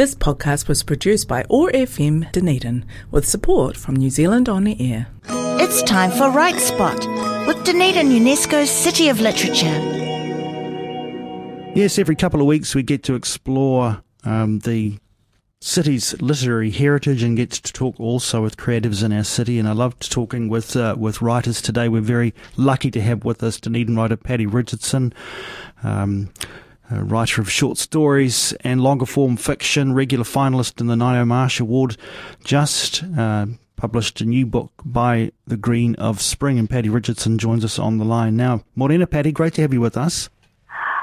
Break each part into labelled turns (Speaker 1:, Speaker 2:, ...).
Speaker 1: This podcast was produced by OAR FM Dunedin with support from New Zealand On the Air.
Speaker 2: It's time for Right Spot with Dunedin UNESCO's City of Literature.
Speaker 3: Yes, every couple of weeks we get to explore um, the city's literary heritage and get to talk also with creatives in our city. And I loved talking with uh, with writers today. We're very lucky to have with us Dunedin writer Paddy Richardson. Um, a writer of short stories and longer form fiction, regular finalist in the Ngaio Marsh Award, just uh, published a new book by The Green of Spring, and Paddy Richardson joins us on the line now. Morena, Paddy, great to have you with us.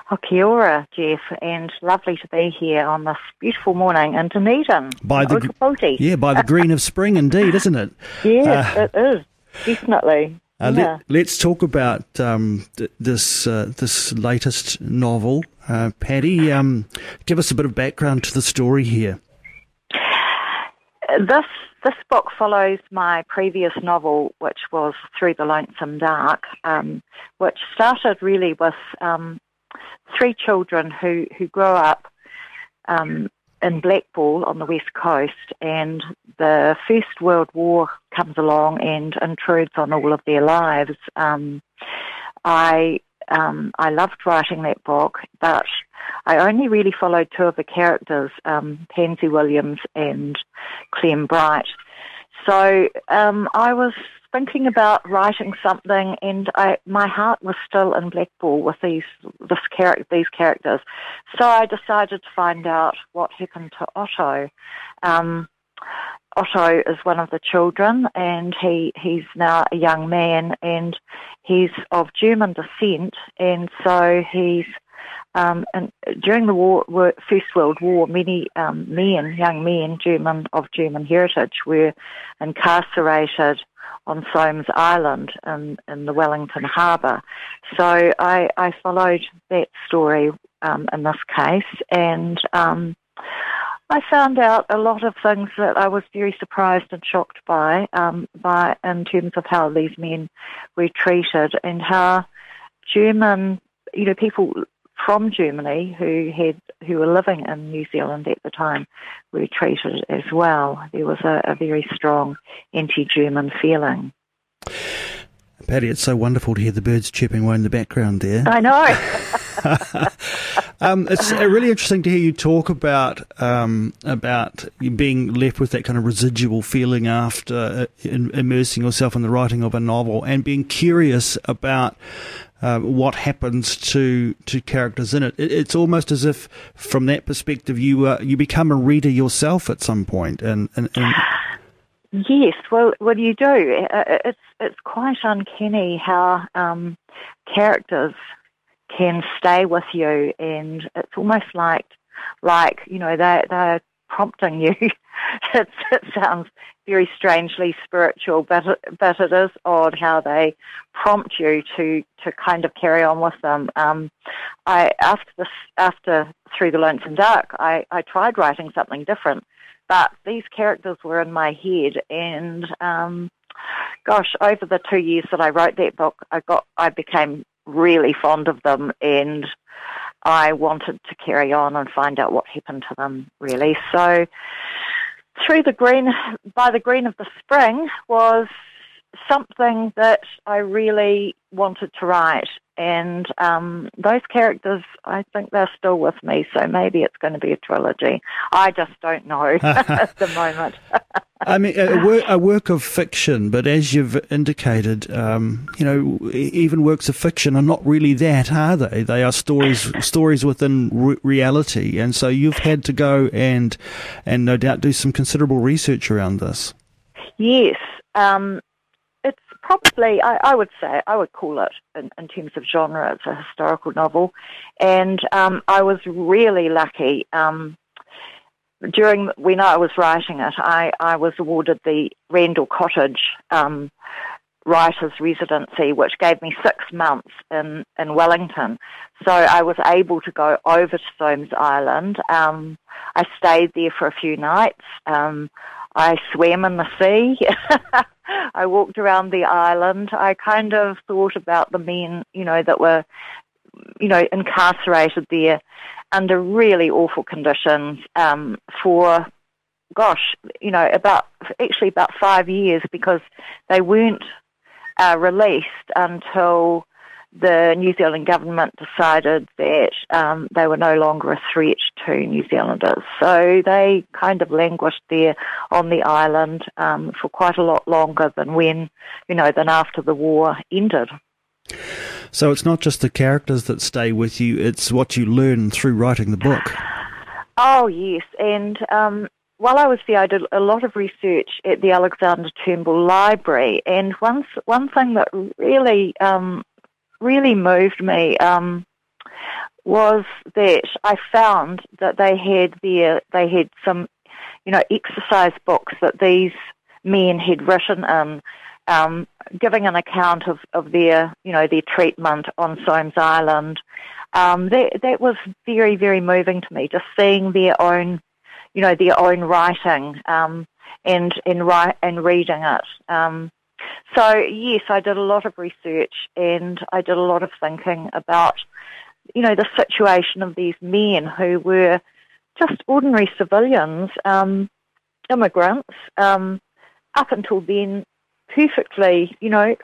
Speaker 4: Oh, kia ora, Jeff, and lovely to be here on this beautiful morning in Dunedin.
Speaker 3: By the yeah, by the green of spring, indeed, isn't it?
Speaker 4: Yes, uh, it is definitely.
Speaker 3: Uh,
Speaker 4: yeah.
Speaker 3: let, us talk about um, th- this uh, this latest novel, uh, Paddy. Um, give us a bit of background to the story here.
Speaker 4: This this book follows my previous novel, which was Through the Lonesome Dark, um, which started really with um, three children who who grow up um, in Blackball on the west coast, and the First World War comes along and intrudes on all of their lives. Um, I um, I loved writing that book, but I only really followed two of the characters, um, Pansy Williams and Clem Bright. So um, I was thinking about writing something, and I, my heart was still in Blackball with these this these characters. So I decided to find out what happened to Otto. Um, Otto is one of the children, and he he's now a young man, and he's of German descent, and so he's um, and during the war, First World War, many um, men, young men, German of German heritage, were incarcerated on Somes Island in, in the Wellington Harbour. So I, I followed that story um, in this case, and um, I found out a lot of things that I was very surprised and shocked by, um, by in terms of how these men were treated and how German, you know, people from Germany who had who were living in New Zealand at the time were treated as well. There was a, a very strong anti-German feeling.
Speaker 3: Paddy, it's so wonderful to hear the birds chirping away in the background there.
Speaker 4: I know.
Speaker 3: um, it's really interesting to hear you talk about um, about being left with that kind of residual feeling after uh, immersing yourself in the writing of a novel, and being curious about uh, what happens to to characters in it. it. It's almost as if, from that perspective, you uh, you become a reader yourself at some point, and, and, and
Speaker 4: Yes, well, what do you do? Uh, uh, it's it's quite uncanny how um, characters can stay with you, and it's almost like like you know they they're prompting you. it, it sounds very strangely spiritual, but it, but it is odd how they prompt you to to kind of carry on with them. Um, I after this after through the lonesome dark, I I tried writing something different but these characters were in my head, and um, gosh, over the two years that I wrote that book, I got I became really fond of them, and I wanted to carry on and find out what happened to them. Really, so through the green by the green of the spring was something that I really wanted to write. And um, those characters, I think they're still with me, so maybe it's going to be a trilogy. I just don't know at the moment.
Speaker 3: I mean, a work, a work, of fiction, but as you've indicated, um, you know, even works of fiction are not really that, are they? They are stories, stories within re- reality, and so you've had to go and, and no doubt do some considerable research around this.
Speaker 4: Yes, um, it's probably, I, I, would say, I would call it in, in, terms of genre, it's a historical novel. And um, I was really lucky. Um, during when I was writing it, I, I was awarded the Randell Cottage um, writer's residency, which gave me six months in, in Wellington. So I was able to go over to Somes Island. Um, I stayed there for a few nights. Um, I swam in the sea. I walked around the island. I kind of thought about the men, you know, that were you know, incarcerated there under really awful conditions um, for, gosh, you know, about actually about five years because they weren't uh, released until the New Zealand government decided that um, they were no longer a threat to New Zealanders. So they kind of languished there on the island um, for quite a lot longer than when, you know, than after the war ended.
Speaker 3: So it's not just the characters that stay with you, it's what you learn through writing the book.
Speaker 4: Oh, yes. And um, while I was there, I did a lot of research at the Alexander Turnbull Library. And one, one thing that really um, really moved me um, was that I found that they had their they had some you know exercise books that these men had written in, um, giving an account of, of their you know their treatment on Somes Island. Um, that that was very very moving to me. Just seeing their own you know their own writing um, and and write and reading it. Um, so, yes, I did a lot of research and I did a lot of thinking about, you know, the situation of these men who were just ordinary civilians, um, immigrants, um, up until then, perfectly, you know,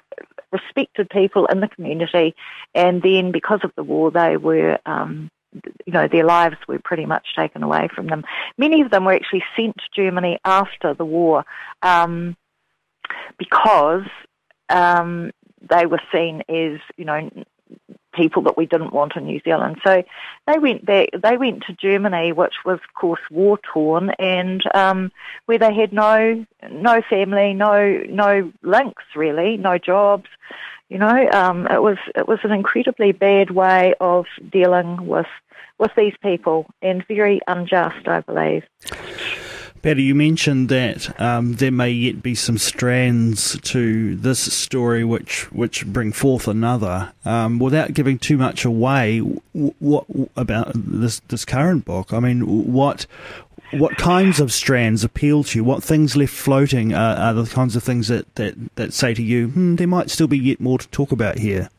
Speaker 4: respected people in the community. And then because of the war, they were, um, you know, their lives were pretty much taken away from them. Many of them were actually sent to Germany after the war. Um, because um, they were seen as, you know, people that we didn't want in New Zealand. So they went back, they went to Germany, which was of course war torn, and um, where they had no no family, no no links really, no jobs. You know, um, it was it was an incredibly bad way of dealing with with these people, and very unjust, I believe.
Speaker 3: Patty, you mentioned that um, there may yet be some strands to this story which which bring forth another. Um, without giving too much away, what about this this current book? I mean, what what kinds of strands appeal to you? What things left floating are, are the kinds of things that, that, that say to you, hmm, there might still be yet more to talk about here?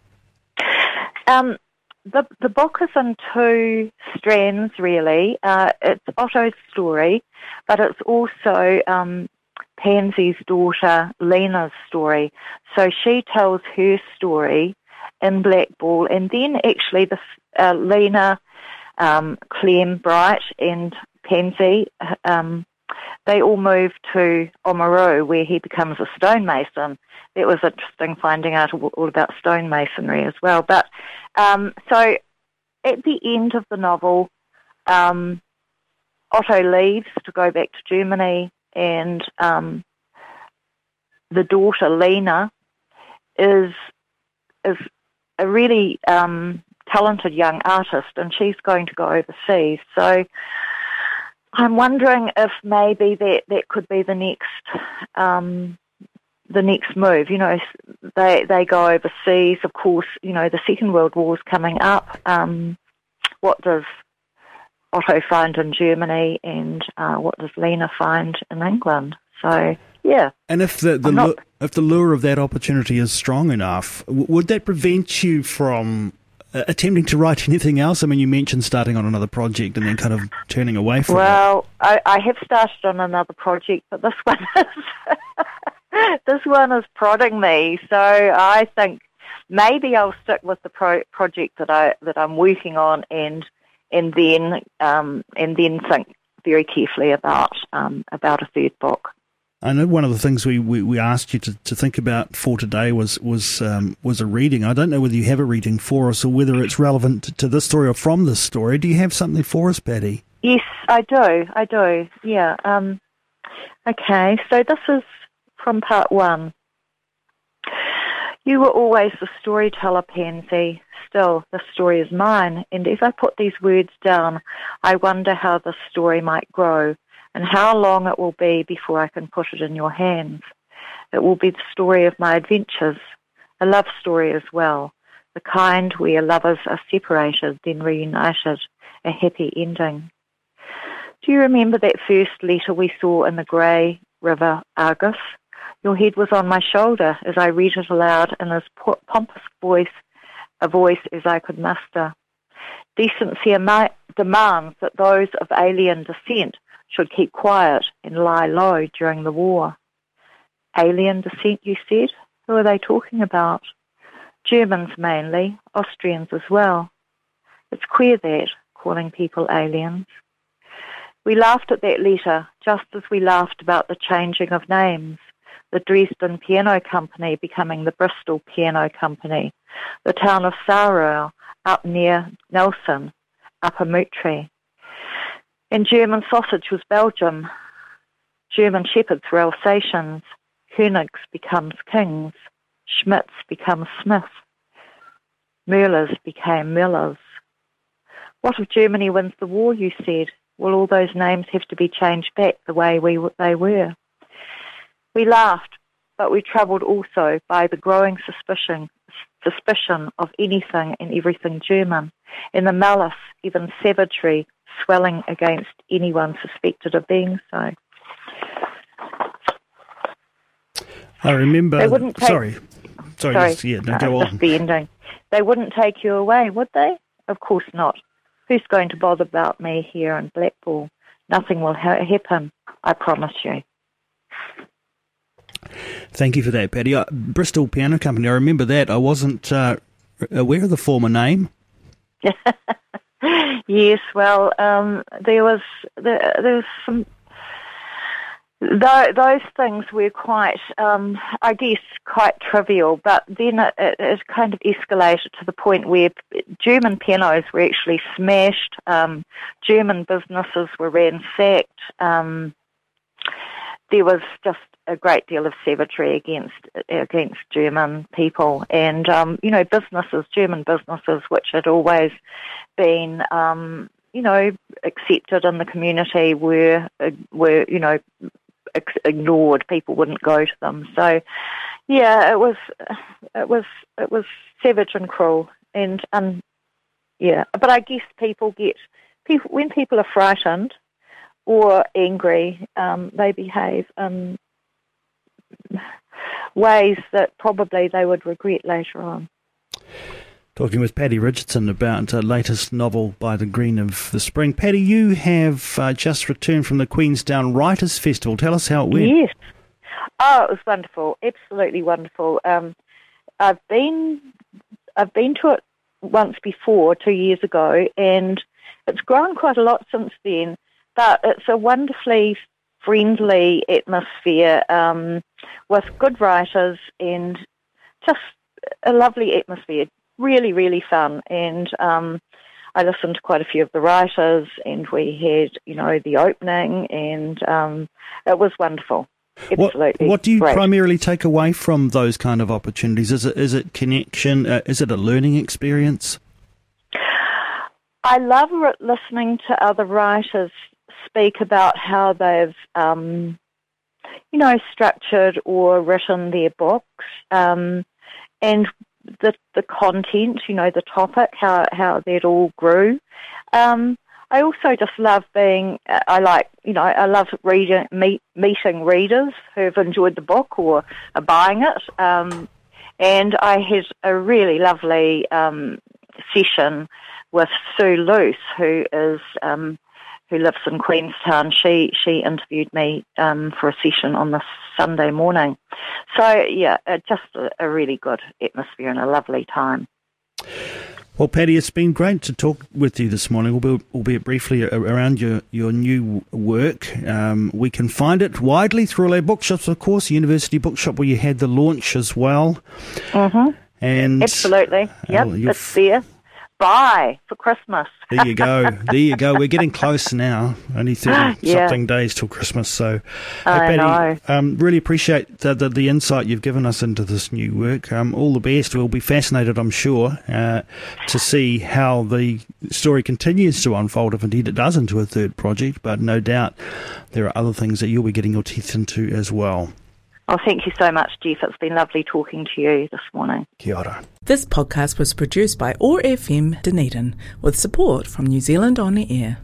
Speaker 4: Um, the the book is in two strands really. Uh, it's Otto's story, but it's also um, Pansy's daughter Lena's story. So she tells her story in Blackball, and then actually the uh, Lena, um, Clem Bright, and Pansy. Um, they all move to Oamaru, where he becomes a stonemason. It was interesting finding out all about stonemasonry as well. But um, so at the end of the novel, um, Otto leaves to go back to Germany, and um, the daughter Lena is is a really um, talented young artist, and she's going to go overseas. So I'm wondering if maybe that that could be the next um, the next move. You know, they they go overseas. Of course, you know the Second World War is coming up. Um, what does Otto find in Germany, and uh, what does Lena find in England? So yeah.
Speaker 3: And if the, the not, if the lure of that opportunity is strong enough, would that prevent you from uh, attempting to write anything else? I mean, you mentioned starting on another project and then kind of turning away from
Speaker 4: well, it. Well, I, I, have started on another project, but this one is this one is prodding me. So I think maybe I'll stick with the pro- project that I that I'm working on, and and then um, and then think very carefully about um, about a third book.
Speaker 3: I know one of the things we, we, we asked you to, to think about for today was was um, was a reading. I don't know whether you have a reading for us or whether it's relevant to, this story or from this story. Do you have something for us, Paddy?
Speaker 4: Yes, I do. I do. Yeah. Um, okay. So this is from part one. You were always the storyteller, Pansy. Still, the story is mine, and if I put these words down, I wonder how this story might grow and how long it will be before I can put it in your hands. It will be the story of my adventures, a love story as well, the kind where lovers are separated then reunited, a happy ending. Do you remember that first letter we saw in the grey river Argus? Your head was on my shoulder as I read it aloud in his pompous voice a voice as I could muster. Decency demands that those of alien descent should keep quiet and lie low during the war. Alien descent, you said? Who are they talking about? Germans mainly, Austrians as well. It's queer that, calling people aliens. We laughed at that letter just as we laughed about the changing of names, the Dresden Piano Company becoming the Bristol Piano Company, the town of Sarau up near Nelson, Upper Moutere. And German sausage was Belgium. German shepherds were Alsatians. Königs becomes kings. Schmitz becomes Smith. Müllers became Millers. What if Germany wins the war, you said? Will all those names have to be changed back the way we, they were? We laughed, but we troubled also by the growing suspicion, suspicion of anything and everything German, and the malice, even savagery, swelling against anyone suspected of being so.
Speaker 3: I remember.
Speaker 4: They wouldn't take,
Speaker 3: sorry. Sorry.
Speaker 4: Sorry.
Speaker 3: Yes, yeah, no, go
Speaker 4: just
Speaker 3: on.
Speaker 4: the ending. They wouldn't take you away, would they? Of course not. Who's going to bother about me here in Blackball? Nothing will ha- happen, I promise you.
Speaker 3: Thank you for that, Paddy. Uh, Bristol Piano Company. I remember that. I wasn't uh, aware of the former name.
Speaker 4: yes, well, um, there was there, there was some. Th- those things were quite, um, I guess, quite trivial, but then it, it, it kind of escalated to the point where German pianos were actually smashed, um, German businesses were ransacked. Um, there was just a great deal of savagery against against German people, and um, you know businesses, German businesses, which had always been um, you know accepted in the community, were were you know ignored. People wouldn't go to them. So yeah, it was it was it was savage and cruel, and um, yeah. But I guess people get people when people are frightened or angry, um, they behave in ways that probably they would regret later on.
Speaker 3: Talking with Paddy Richardson about her latest novel by the Green of the Spring. Paddy, you have uh, just returned from the Queenstown Writers Festival. Tell us how it went.
Speaker 4: Yes. Oh, it was wonderful. Absolutely wonderful. Um, I've been I've been to it once before, two years ago, and it's grown quite a lot since then. But it's a wonderfully friendly atmosphere um, with good writers and just a lovely atmosphere. Really, really fun. And um, I listened to quite a few of the writers, and we had, you know, the opening, and um, it was wonderful. Absolutely.
Speaker 3: What, what do you
Speaker 4: great.
Speaker 3: primarily take away from those kind of opportunities? Is it is it connection? Uh, is it a learning experience?
Speaker 4: I love listening to other writers speak about how they've, um, you know, structured or written their books, um, and the the content, you know, the topic, how how that all grew. Um, I also just love being. I like, you know, I love reading, meet, meeting readers who've enjoyed the book or are buying it. Um, and I had a really lovely um, session with Sue Luce, who is um, who lives in Queenstown. She she interviewed me um, for a session on this Sunday morning. So yeah, uh, just a, a really good atmosphere and a lovely time.
Speaker 3: Well, Paddy, it's been great to talk with you this morning, albeit, albeit briefly around your, your new work. Um, we can find it widely through all our bookshops, of course, the University Bookshop where you had the launch as well.
Speaker 4: Mm-hmm.
Speaker 3: And
Speaker 4: Absolutely. Yep,
Speaker 3: well, you've-
Speaker 4: it's there. Buy for Christmas.
Speaker 3: There you go. There you go. We're getting close now. Only 30
Speaker 4: Yeah.
Speaker 3: something days till Christmas. So,
Speaker 4: I
Speaker 3: hey,
Speaker 4: know.
Speaker 3: Um, really appreciate the, the, the insight you've given us into this new work. Um, all the best. We'll be fascinated, I'm sure, uh, to see how the story continues to unfold, if indeed it does, into a third project. But no doubt there are other things that you'll be getting your teeth into as well.
Speaker 4: Oh, thank you so much, Jeff. It's been lovely talking to you this morning.
Speaker 3: Kia ora.
Speaker 1: This podcast was produced by OAR FM Dunedin with support from New Zealand On the Air.